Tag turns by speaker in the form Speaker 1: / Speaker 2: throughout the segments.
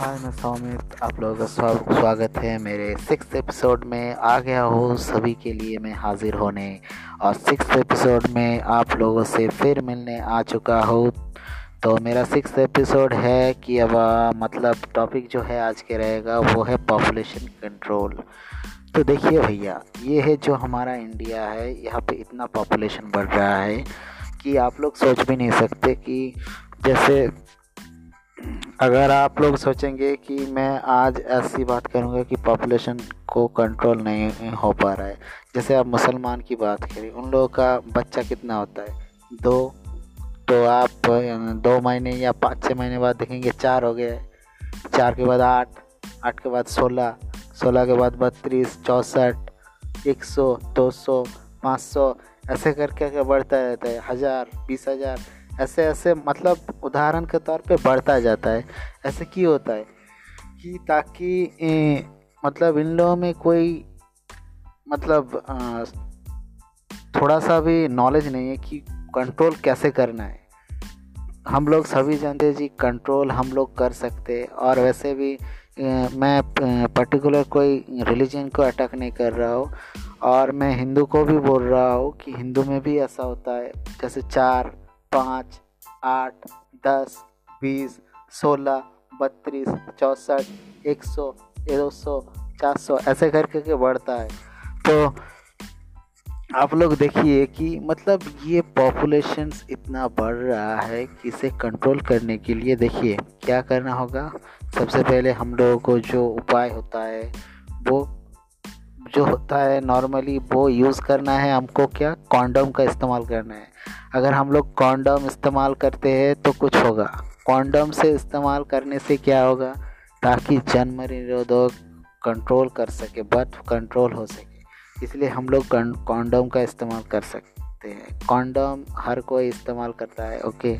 Speaker 1: हाय, मैं सौमित, आप लोगों का स्वा- स्वागत है मेरे सिक्स एपिसोड में। आ गया हूँ सभी के लिए मैं हाजिर होने और सिक्स एपिसोड में आप लोगों से फिर मिलने आ चुका हूँ। तो मेरा सिक्स एपिसोड है कि अब मतलब टॉपिक जो है आज के रहेगा वो है पॉपुलेशन कंट्रोल तो देखिए भैया, ये है जो हमारा इंडिया है, यहाँ पे इतना पॉपुलेशन बढ़ रहा है कि आप लोग सोच भी नहीं सकते कि जैसे अगर आप लोग सोचेंगे कि मैं आज ऐसी बात करूँगा कि पॉपुलेशन को कंट्रोल नहीं हो पा रहा है, जैसे आप मुसलमान की बात करें, उन लोगों का बच्चा कितना होता है? दो। तो आप, दो महीने या पाँच छः महीने बाद देखेंगे चार हो गए चार के बाद आठ आठ के बाद सोलह सोलह के बाद बत्तीस, चौंसठ, एक सौ, दो सौ, पाँच सौ, ऐसे करके बढ़ता रहता है। हज़ार, बीस हज़ार ऐसे ऐसे मतलब उदाहरण के तौर पे बढ़ता जाता है। ऐसे क्यों होता है? कि ताकि ए, मतलब इन लोगों में कोई मतलब आ, थोड़ा सा भी नॉलेज नहीं है कि कंट्रोल कैसे करना है। हम लोग सभी जानते हैं जी कंट्रोल हम लोग कर सकते और वैसे भी मैं पर्टिकुलर कोई रिलीजन को अटैक नहीं कर रहा हूँ। और मैं हिंदू को भी बोल रहा हूँ कि हिंदू में भी ऐसा होता है। जैसे चार पाँच, आठ, दस, बीस, सोलह, बत्तीस, चौंसठ, एक सौ, दो सौ, चार सौ, ऐसे करके के बढ़ता है। तो आप लोग देखिए कि मतलब ये पॉपुलेशन इतना बढ़ रहा है कि इसे कंट्रोल करने के लिए देखिए क्या करना होगा। सबसे पहले हम लोगों को जो उपाय होता है, वो जो होता है नॉर्मली वो यूज़ करना है हमको क्या? कॉन्डम का इस्तेमाल करना है। अगर हम लोग कॉन्डम इस्तेमाल करते हैं तो कुछ होगा। कॉन्डम से इस्तेमाल करने से क्या होगा? ताकि जन्म निरोधक कंट्रोल कर सके बर्थ कंट्रोल हो सके। इसलिए हम लोग कॉन्डम का इस्तेमाल कर सकते हैं। कॉन्डम हर कोई इस्तेमाल करता है ओके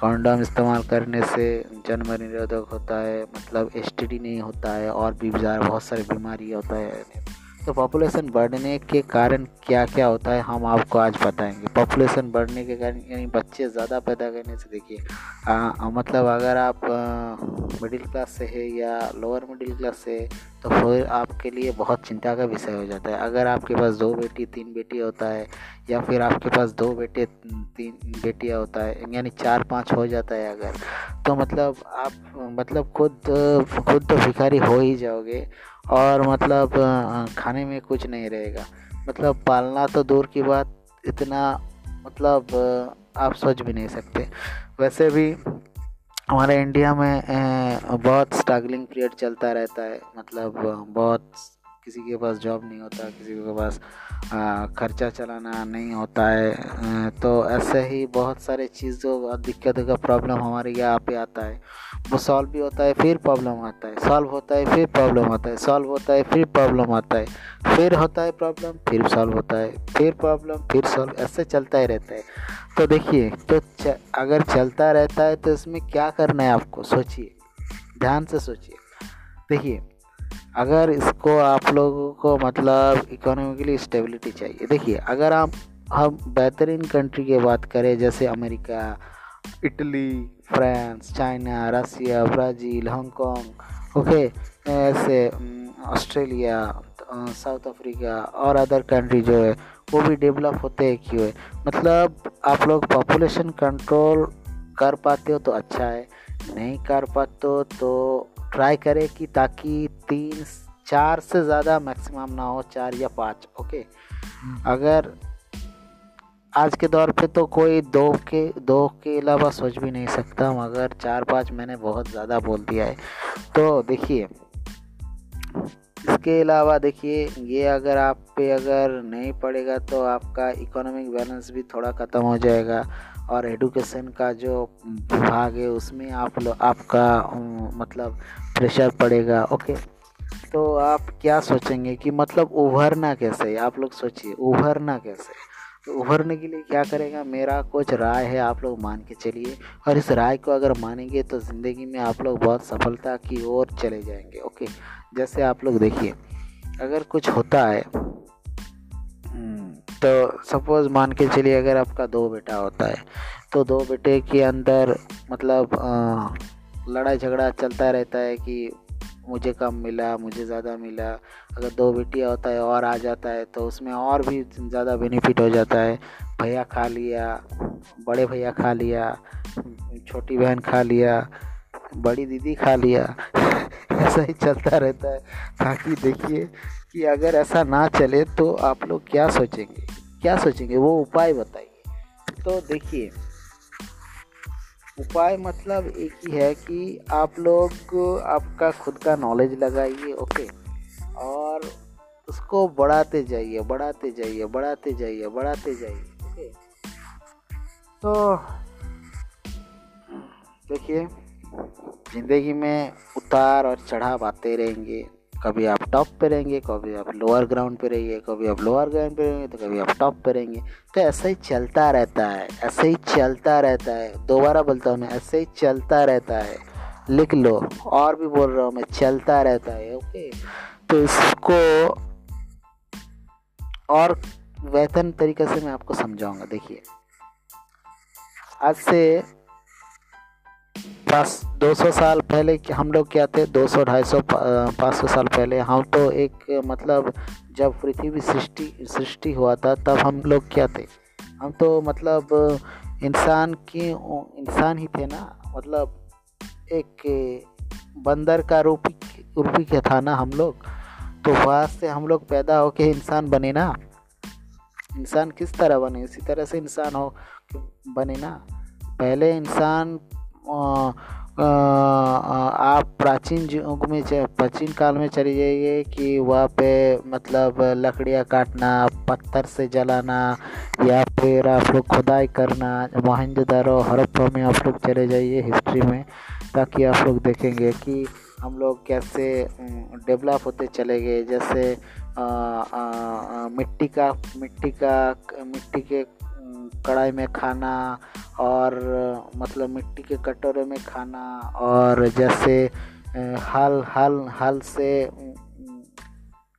Speaker 1: कॉन्डम इस्तेमाल करने से जन्म निरोधक होता है मतलब एसटीडी नहीं होता है, और भी बहुत सारी बीमारी होता है। तो पॉपुलेशन बढ़ने के कारण क्या क्या होता है, हम आपको आज बताएँगे। पॉपुलेशन बढ़ने के कारण यानी बच्चे ज़्यादा पैदा करने से देखिए मतलब अगर आप मिडिल क्लास से है या लोअर मिडिल क्लास से तो फिर आपके लिए बहुत चिंता का विषय हो जाता है। अगर आपके पास दो बेटी, तीन बेटी होता है, या फिर आपके पास दो बेटे, तीन बेटियाँ होता है, यानी चार, पाँच हो जाता है अगर तो मतलब आप मतलब खुद खुद तो भिखारी हो ही जाओगे और मतलब खाने में कुछ नहीं रहेगा। मतलब पालना तो दूर की बात, इतना मतलब आप सोच भी नहीं सकते। वैसे भी हमारे इंडिया में बहुत स्ट्रगलिंग पीरियड चलता रहता है। मतलब बहुत किसी के पास जॉब नहीं होता, किसी के पास खर्चा चलाना नहीं होता है तो ऐसे ही बहुत सारे चीज़ों दिक्कतों का प्रॉब्लम हमारे यहाँ पे आता है। वो सॉल्व भी होता है, फिर प्रॉब्लम आता है। सॉल्व होता है, फिर प्रॉब्लम आता है। सॉल्व होता है, फिर प्रॉब्लम आता है। फिर होता है प्रॉब्लम फिर सॉल्व होता है। फिर प्रॉब्लम फिर सॉल्व ऐसे चलता ही रहता है। तो देखिए तो अगर चलता रहता है तो इसमें क्या करना है आपको? सोचिए। ध्यान से सोचिए। देखिए अगर इसको आप लोगों को मतलब इकोनॉमिकली स्टेबिलिटी चाहिए। देखिए, अगर आप, हम बेहतरीन कंट्री की बात करें, जैसे America, Italy, France, China Russia Brazil Hong Kong okay, ऐसे ऑस्ट्रेलिया साउथ अफ्रीका और अदर कंट्री जो है, वो भी डेवलप होते हैं क्यों है? मतलब आप लोग पॉपुलेशन कंट्रोल कर पाते हो तो अच्छा है। नहीं कर पाते हो तो ट्राई करें कि ताकि तीन चार से ज़्यादा मैक्सिमम ना हो चार या पाँच ओके हम्म। अगर आज के दौर पे तो कोई दो के दो के अलावा सोच भी नहीं सकता मगर चार पाँच मैंने बहुत ज़्यादा बोल दिया है तो देखिए इसके अलावा देखिए ये अगर आप पे अगर नहीं पड़ेगा तो आपका इकोनॉमिक बैलेंस भी थोड़ा ख़त्म हो जाएगा और एडुकेशन का जो विभाग है उसमें आप लोग आपका मतलब प्रेशर पड़ेगा ओके तो आप क्या सोचेंगे कि मतलब उभरना कैसे? आप लोग सोचिए उभरना कैसे? तो उभरने के लिए क्या करेगा? मेरा कुछ राय है आप लोग मान के चलिए। और इस राय को अगर मानेंगे तो ज़िंदगी में आप लोग बहुत सफलता की ओर चले जाएँगे ओके जैसे आप लोग देखिए अगर कुछ होता है तो सपोज़ मान के चलिए अगर आपका दो बेटा होता है तो दो बेटे के अंदर मतलब आ, लड़ाई झगड़ा चलता रहता है कि मुझे कम मिला, मुझे ज़्यादा मिला। अगर दो बेटियाँ होता है, और आ जाता है तो उसमें और भी ज़्यादा बेनिफिट हो जाता है। भैया खा लिया, बड़े भैया खा लिया, छोटी बहन खा लिया, बड़ी दीदी खा लिया। ऐसा ही चलता रहता है। ताकि देखिए कि अगर ऐसा ना चले तो आप लोग क्या सोचेंगे? क्या सोचेंगे? वो उपाय बताइए। तो देखिए उपाय मतलब एक ही है कि आप लोग आपका खुद का नॉलेज लगाइए ओके और उसको बढ़ाते जाइए बढ़ाते जाइए बढ़ाते जाइए बढ़ाते जाइए ओके तो देखिए, ज़िंदगी में उतार और चढ़ाव आते रहेंगे। कभी आप टॉप पे रहेंगे, कभी आप लोअर ग्राउंड पे रहिए, कभी आप लोअर ग्राउंड पे रहेंगे तो कभी आप टॉप पे रहेंगे। तो ऐसा ही चलता रहता है, ऐसे ही चलता रहता है। दोबारा बोलता हूँ मैं, ऐसे ही चलता रहता है। लिख लो, और भी बोल रहा हूँ मैं, चलता रहता है ओके तो इसको और बेहतर तरीके से मैं आपको समझाऊँगा। देखिए, आज से पास 200 साल पहले हम लोग क्या थे? 200 ढाई सौ पाँच सौ साल पहले। हम तो एक मतलब जब पृथ्वी सृष्टि सृष्टि हुआ था, तब हम लोग क्या थे? हम तो मतलब इंसान की, इंसान ही थे ना। मतलब एक बंदर का रूप रूपी क्या था ना हम लोग? तो वहाँ से हम लोग पैदा हो के इंसान बने ना। इंसान किस तरह बने? इसी तरह से इंसान हो, बने ना। पहले इंसान आप प्राचीन युग में प्राचीन काल में चले जाइए कि वहाँ पे मतलब लकड़ियाँ काटना पत्थर से जलाना या फिर आप लोग खुदाई करना मोहनजोदारो हड़प्पा में आप लोग चले जाइए हिस्ट्री में ताकि आप लोग देखेंगे कि हम लोग कैसे डेवलप होते चले गए। जैसे आ, आ, आ, मिट्टी का मिट्टी का मिट्टी के कढ़ाई में खाना और मतलब मिट्टी के कटोरे में खाना और जैसे हल हल हल से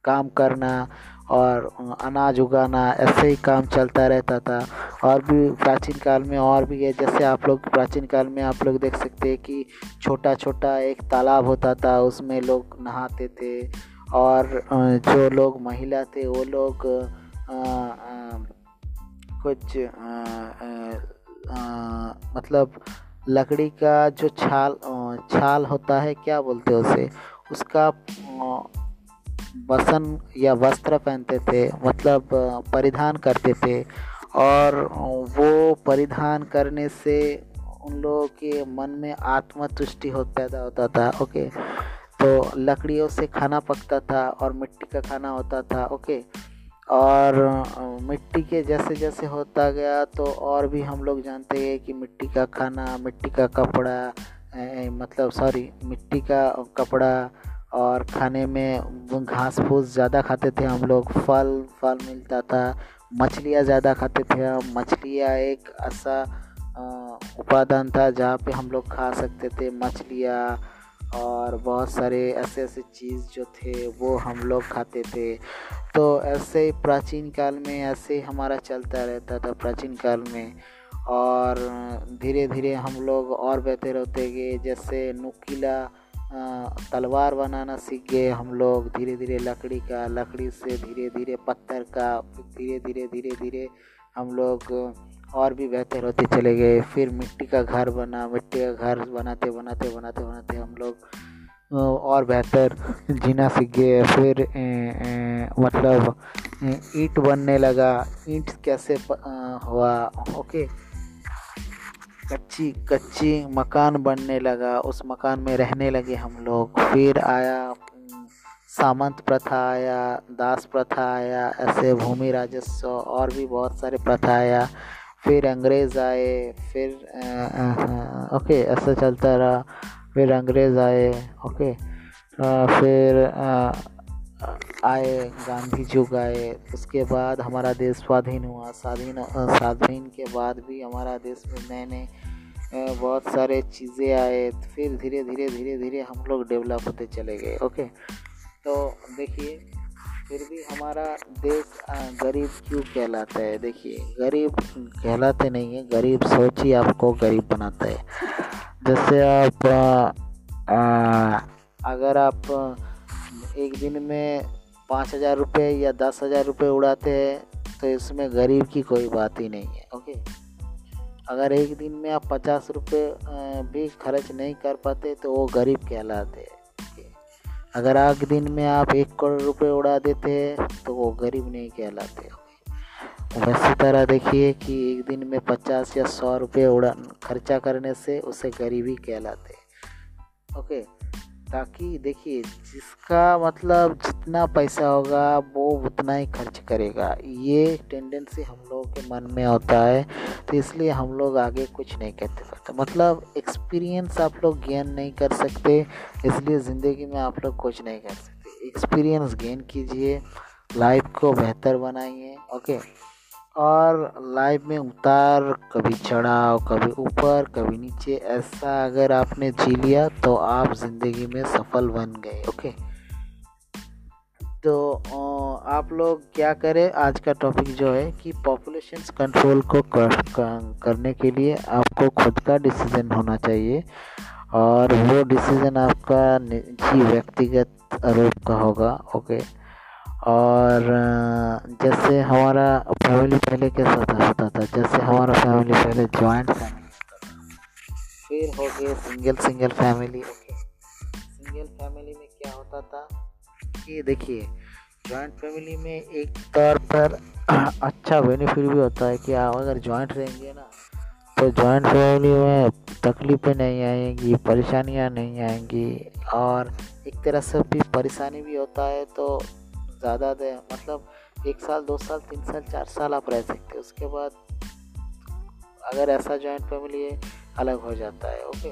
Speaker 1: काम करना और अनाज उगाना, ऐसे ही काम चलता रहता था। और भी प्राचीन काल में और भी है। जैसे आप लोग, प्राचीन काल में आप लोग देख सकते हैं कि छोटा छोटा एक तालाब होता था, उसमें लोग नहाते थे और जो लोग महिला थे, वो लोग कुछ आ, आ, आ, मतलब लकड़ी का जो छाल छाल होता है क्या बोलते हैं उसे? उसका बसन या वस्त्र पहनते थे मतलब परिधान करते थे। और वो परिधान करने से उन लोगों के मन में आत्मतुष्टि हो पैदा होता था ओके? तो लकड़ियों से खाना पकता था और मिट्टी का खाना होता था ओके? और मिट्टी के जैसे जैसे होता गया तो और भी हम लोग जानते हैं कि मिट्टी का खाना मिट्टी का कपड़ा ए, मतलब सॉरी मिट्टी का कपड़ा और खाने में घास फूस ज़्यादा खाते थे हम लोग फल फल मिलता था मछलियाँ ज़्यादा खाते थे हम मछलियाँ एक ऐसा उपादान था जहाँ पे हम लोग खा सकते थे मछलियाँ और बहुत सारे ऐसे ऐसे चीज़ जो थे, वो हम लोग खाते थे। तो ऐसे ही प्राचीन काल में ऐसे ही हमारा चलता रहता था प्राचीन काल में। और धीरे धीरे हम लोग और बेहतर होते गए, जैसे नुकीला तलवार बनाना सीख गए हम लोग धीरे धीरे लकड़ी का, लकड़ी से धीरे धीरे पत्थर का धीरे धीरे धीरे धीरे हम लोग और भी बेहतर होते चले गए। फिर मिट्टी का घर बना मिट्टी का घर बनाते बनाते बनाते बनाते हम लोग और बेहतर जीना सीख गए। फिर ए, ए, मतलब ईंट बनने लगा। ईंट कैसे प, आ, हुआ? ओके। कच्ची कच्ची मकान बनने लगा। उस मकान में रहने लगे हम लोग। फिर आया सामंत प्रथा आया दास प्रथा आया ऐसे भूमि राजस्व और भी बहुत सारे प्रथा आया। फिर अंग्रेज़ आए, फिर ओके, ऐसा चलता रहा। फिर अंग्रेज़ आए, ओके। फिर आए, गांधी युग आए उसके बाद हमारा देश स्वाधीन हुआ। स्वाधीन स्वाधीन के बाद भी हमारा देश में नए नए बहुत सारे चीज़ें आए। फिर धीरे धीरे धीरे धीरे हम लोग डेवलप होते चले गए, ओके। तो देखिए फिर भी हमारा देश गरीब क्यों कहलाता है? देखिए गरीब कहलाते नहीं है गरीब सोच ही आपको गरीब बनाता है। जैसे आप आ, अगर आप एक दिन में पाँच हज़ार रुपये या दस हज़ार रुपये उड़ाते हैं तो इसमें गरीब की कोई बात ही नहीं है ओके? अगर एक दिन में आप पचास रुपये भी खर्च नहीं कर पाते तो वो गरीब कहलाते हैं। अगर आग दिन में आप एक करोड़ रुपए उड़ा देते हैं तो वो गरीब नहीं कहलाते वैसी तरह देखिए कि एक दिन में पचास या सौ रुपये उड़ा खर्चा करने से उसे गरीबी कहलाते ओके? ताकि देखिए, जिसका मतलब जितना पैसा होगा, वो उतना ही खर्च करेगा। ये टेंडेंसी हम लोगों के मन में होता है तो इसलिए हम लोग आगे कुछ नहीं करते सकते मतलब एक्सपीरियंस आप लोग गेन नहीं कर सकते, इसलिए ज़िंदगी में आप लोग कुछ नहीं कर सकते। एक्सपीरियंस गेन कीजिए लाइफ को बेहतर बनाइए ओके और लाइफ में उतार कभी चढ़ाव कभी ऊपर कभी नीचे ऐसा अगर आपने जी लिया तो आप ज़िंदगी में सफल बन गए ओके तो आप लोग क्या करें? आज का टॉपिक जो है कि पॉपुलेशन कंट्रोल को कर, करने के लिए आपको खुद का डिसीज़न होना चाहिए और वो डिसीज़न आपका निजी व्यक्तिगत रूप का होगा ओके और जैसे हमारा फैमिली पहले कैसा था, होता था? जैसे हमारा फैमिली पहले जॉइंट फैमिली फिर हो गए single single family single family में क्या होता था कि देखिए जॉइंट फैमिली में एक तौर पर अच्छा बेनिफिट भी होता है कि आप अगर जॉइंट रहेंगे ना तो जॉइंट फैमिली में तकलीफ़ें नहीं आएँगी, परेशानियाँ नहीं आएँगी। और एक तरह से भी परेशानी भी होता है तो ज़्यादा दे मतलब एक साल, दो साल, तीन साल, चार साल आप रह सकते उसके बाद अगर ऐसा जॉइंट फैमिली है, अलग हो जाता है ओके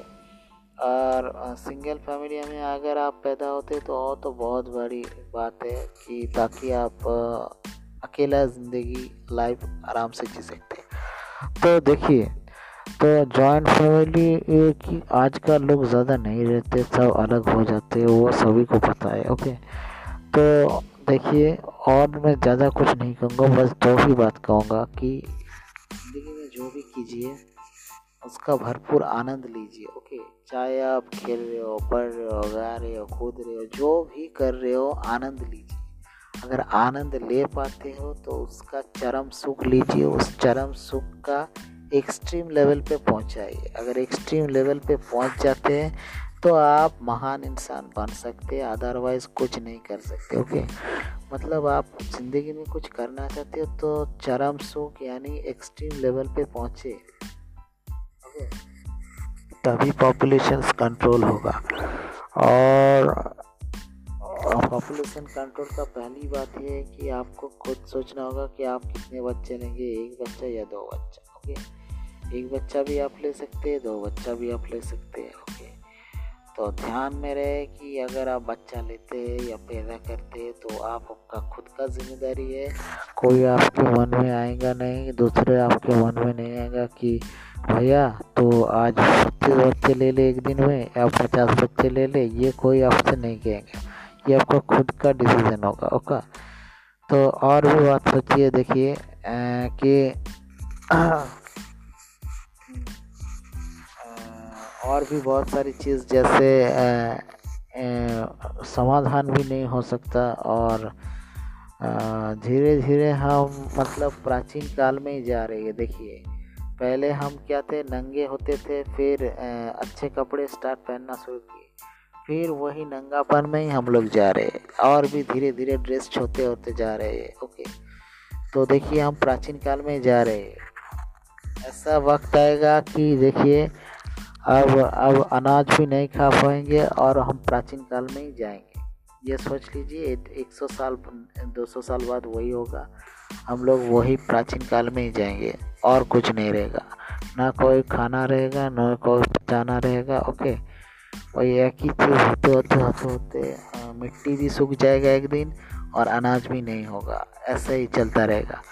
Speaker 1: और सिंगल फैमिली में अगर आप पैदा होते तो और तो बहुत बड़ी बात है कि ताकि आप अकेला ज़िंदगी लाइफ आराम से जी सकते हैं। तो देखिए तो जॉइंट फैमिली की आजकल लोग ज़्यादा नहीं रहते, सब अलग हो जाते वो सभी को पता है ओके तो देखिए, और मैं ज़्यादा कुछ नहीं कहूँगा, बस दो ही बात कहूँगा कि ज़िंदगी में जो भी कीजिए, उसका भरपूर आनंद लीजिए, ओके? चाहे आप खेल रहे हो, पढ़ रहे हो, गा रहे हो, कूद रहे हो, जो भी कर रहे हो, आनंद लीजिए। अगर आनंद ले पाते हो तो उसका चरम सुख लीजिए, उस चरम सुख का एक्सट्रीम लेवल पे पहुंचाइए। अगर एक्सट्रीम लेवल पे पहुँच जाते हैं तो आप महान इंसान बन सकते हैं अदरवाइज़ कुछ नहीं कर सकते ओके मतलब आप ज़िंदगी में कुछ करना चाहते हो तो चरम सुख यानी एक्सट्रीम लेवल पे पहुँचे ओके तभी पॉपुलेशन कंट्रोल होगा। और पॉपुलेशन कंट्रोल का पहली बात यह है कि आपको खुद सोचना होगा कि आप कितने बच्चे लेंगे एक बच्चा या दो बच्चा ओके एक बच्चा भी आप ले सकते हैं, दो बच्चा भी आप ले सकते हैं तो ध्यान में रहे कि अगर आप बच्चा लेते हैं या पैदा करते हैं तो आप आपका खुद का ज़िम्मेदारी है। कोई आपके मन में आएगा नहीं, दूसरे आपके मन में नहीं आएगा कि, भैया तो आज पच्चीस बच्चे ले ले एक दिन में, या पचास बच्चे ले ले, ये कोई आपसे नहीं कहेंगे। ये आपका खुद का डिसीज़न होगा, ओके? तो और भी बात सोचिए, देखिए कि और भी बहुत सारी चीज़ जैसे समाधान भी नहीं हो सकता और धीरे धीरे हम मतलब प्राचीन काल में ही जा रही है। देखिए, पहले हम क्या थे? नंगे होते थे, फिर अच्छे कपड़े स्टार्ट पहनना शुरू किए। फिर वही नंगापन में ही हम लोग जा रहे हैं और भी धीरे धीरे ड्रेस छोटे होते जा रहे हैं, ओके। तो देखिए, हम प्राचीन काल में जा रहे हैं। ऐसा वक्त आएगा कि देखिए अब अब अनाज भी नहीं खा पाएँगे और हम प्राचीन काल में ही जाएँगे। ये सोच लीजिए, एक सौ साल दो सौ साल बाद वही होगा। हम लोग वही प्राचीन काल में ही जाएँगे और कुछ नहीं रहेगा। ना कोई खाना रहेगा, ना कोई पचाना रहेगा, ओके? वही एक ही चीज़ होते होते होते होते मिट्टी भी सूख जाएगा एक दिन और अनाज भी नहीं होगा। ऐसे ही चलता रहेगा।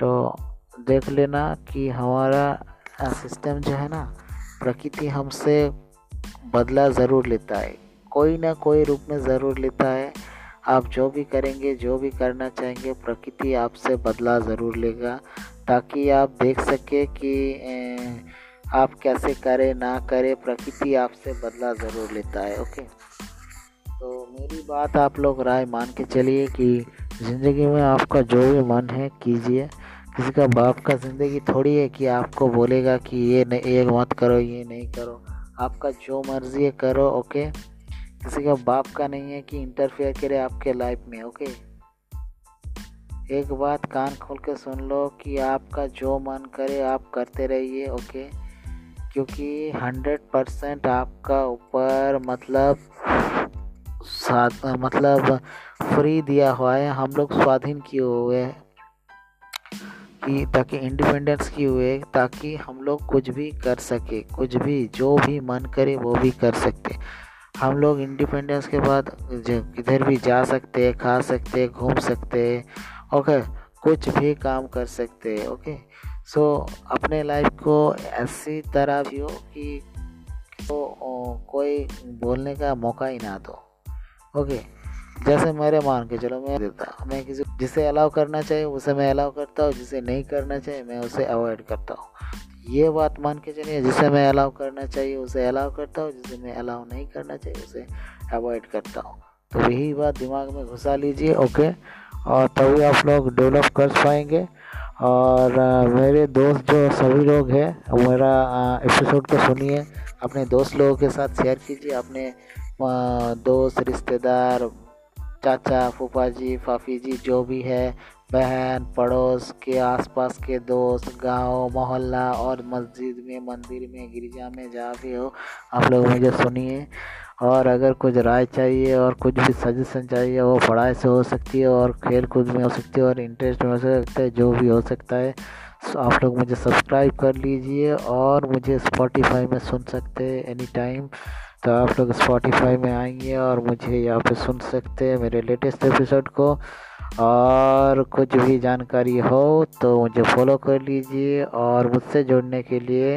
Speaker 1: तो देख लेना कि हमारा सिस्टम जो है ना प्रकृति हमसे बदला ज़रूर लेता है। कोई ना कोई रूप में ज़रूर लेता है। आप जो भी करेंगे, जो भी करना चाहेंगे, प्रकृति आपसे बदला ज़रूर लेगा, ताकि आप देख सके कि आप कैसे करें, ना करें, प्रकृति आपसे बदला ज़रूर लेता है, ओके? तो मेरी बात आप लोग राय मान के चलिए कि ज़िंदगी में आपका जो भी मन है, कीजिए। किसी का बाप का ज़िंदगी थोड़ी है कि आपको बोलेगा कि ये नहीं ये मत करो, ये नहीं करो। आपका जो मर्ज़ी है करो, ओके? किसी का बाप का नहीं है कि इंटरफेयर करे आपके लाइफ में, ओके? एक बात कान खोल के सुन लो कि आपका जो मन करे आप करते रहिए, ओके? क्योंकि हंड्रेड परसेंट आपका ऊपर मतलब साथ मतलब फ्री दिया हुआ है। हम लोग स्वाधीन किए हुए? कि ताकि इंडिपेंडेंस की हुए, ताकि हम लोग कुछ भी कर सके, कुछ भी, जो भी मन करे वो भी कर सकते हम लोग इंडिपेंडेंस के बाद किधर भी जा सकते, खा सकते, घूम सकते ओके कुछ भी काम कर सकते हैं ओके सो अपने लाइफ को ऐसी तरह जियो कि तो कोई बोलने का मौका ही ना दो ओके जैसे मेरे मान के चलो, मैं देता मैं किसी जिसे अलाउ करना चाहिए, उसे मैं अलाउ करता हूँ। जिसे नहीं करना चाहिए, मैं उसे अवॉइड करता हूँ। ये बात मान के चलिए, जिसे मैं अलाउ करना चाहिए, उसे अलाउ करता हूँ। जिसे मैं अलाउ नहीं करना चाहिए, उसे अवॉइड करता हूँ। तो यही बात दिमाग में घुसा लीजिए ओके और तभी आप लोग डेवलप कर पाएँगे। और मेरे दोस्त जो सभी लोग हैं, मेरा एपिसोड को सुनिए। अपने दोस्त लोगों के साथ शेयर कीजिए। अपने दोस्त, रिश्तेदार चाचा फूफा जी फाफी जी जो भी है, बहन, पड़ोस के आसपास के दोस्त, गाँव, मोहल्ला और मस्जिद में, मंदिर में, गिरजा में जहाँ भी हो, आप लोग मुझे सुनिए। और अगर कुछ राय चाहिए और कुछ भी सजेशन चाहिए, वो पढ़ाई से हो सकती है और खेल कूद में हो सकती है और इंटरेस्ट में हो सकता है, जो भी हो सकता है तो आप लोग मुझे सब्सक्राइब कर लीजिए और मुझे स्पॉटिफाई में सुन सकते हैं एनी टाइम तो आप लोग स्पॉटिफाई में आएँगे और मुझे यहाँ पे सुन सकते हैं मेरे लेटेस्ट एपिसोड को। और कुछ भी जानकारी हो तो मुझे फॉलो कर लीजिए और मुझसे जुड़ने के लिए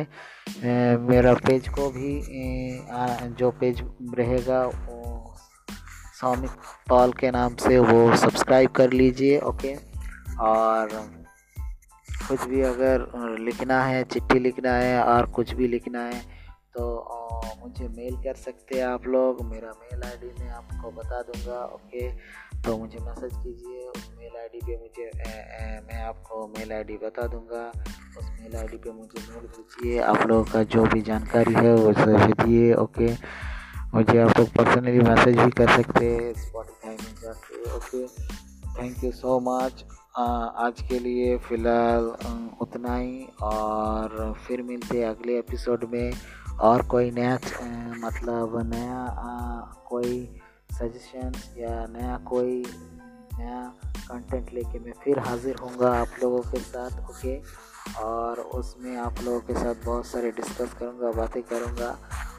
Speaker 1: मेरा पेज को भी जो पेज रहेगा वो स्वामी पॉल के नाम से वो सब्सक्राइब कर लीजिए ओके और कुछ भी अगर लिखना है, चिट्ठी लिखना है, और कुछ भी लिखना है तो मुझे मेल कर सकते हैं आप लोग। मेरा मेल आईडी मैं आपको बता दूँगा ओके तो मुझे मैसेज कीजिए। उस मेल आईडी पे मुझे ए, ए, मैं आपको मेल आईडी बता दूँगा। उस मेल आईडी पे मुझे मेल कीजिए आप लोगों का जो भी जानकारी है वो भेजिए ओके मुझे आप लोग पर्सनली मैसेज भी कर सकते हैं स्पॉटीफाई में जाके okay thank you so much आज के लिए फ़िलहाल उतना ही और फिर मिलते हैं अगले एपिसोड में। और कोई नया मतलब नया आ, कोई सजेशन या नया कोई नया कंटेंट लेके मैं फिर हाज़िर होऊँगा आप लोगों के साथ ओके और उसमें आप लोगों के साथ बहुत सारे डिस्कस करूँगा बातें करूँगा।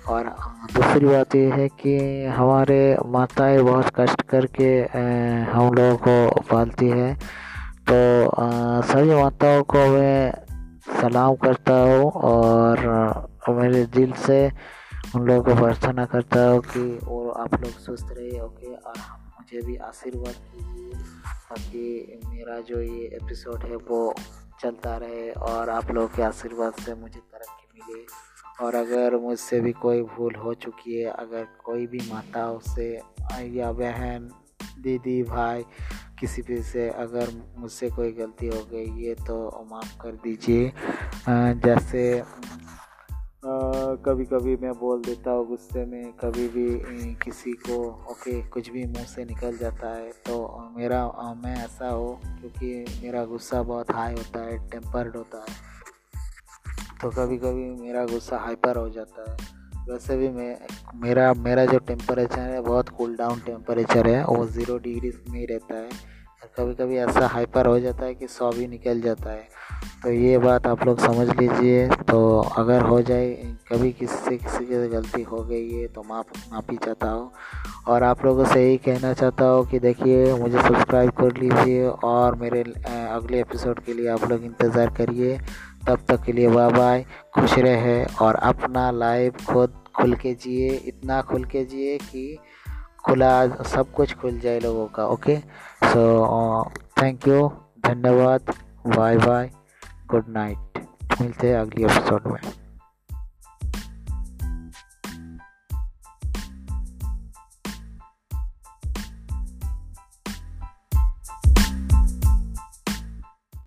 Speaker 1: और दूसरी बात यह है कि हमारे माताएँ बहुत कष्ट करके हम लोगों को पालती है। तो सभी माताओं को मैं सलाम करता हूँ और मेरे दिल से उन लोगों को प्रार्थना करता हूँ कि वो आप लोग स्वस्थ रहे ओके? और मुझे भी आशीर्वाद कीजिए ताकि मेरा जो ये एपिसोड है वो चलता रहे और आप लोगों के आशीर्वाद से मुझे तरक्की मिले। और अगर मुझसे भी कोई भूल हो चुकी है, अगर कोई भी माता उससे या बहन, दीदी, भाई, किसी भी से अगर मुझसे कोई गलती हो गई है तो माफ़ कर दीजिए। जैसे कभी कभी मैं बोल देता हूँ गुस्से में, कभी भी किसी को, ओके, कुछ भी मुँह से निकल जाता है तो मेरा मैं ऐसा हो क्योंकि मेरा गुस्सा बहुत हाई होता है टेम्पर्ड होता है। तो कभी कभी मेरा गुस्सा हाइपर हो जाता है। वैसे भी मैं, मेरा मेरा जो टेम्परेचर है, बहुत कूल डाउन टेम्परेचर है, वो ज़ीरो डिग्री में ही रहता है। कभी कभी ऐसा हाइपर हो जाता है कि सौ भी निकल जाता है। तो ये बात आप लोग समझ लीजिए। तो अगर हो जाए, कभी किसी से किसी की गलती हो गई है तो माफ़, माफ़ी चाहता हूँ। और आप लोगों से यही कहना चाहता हूँ कि देखिए, मुझे सब्सक्राइब कर लीजिए और मेरे अगले एपिसोड के लिए आप लोग इंतज़ार करिए। तब तक के लिए बाय बाय खुश रहे और अपना लाइफ खुद खुल के जिए। इतना खुल के जिए कि खुला, सब कुछ खुल जाए लोगों का ओके सो थैंक यू धन्यवाद बाय बाय गुड नाइट मिलते हैं अगली एपिसोड में।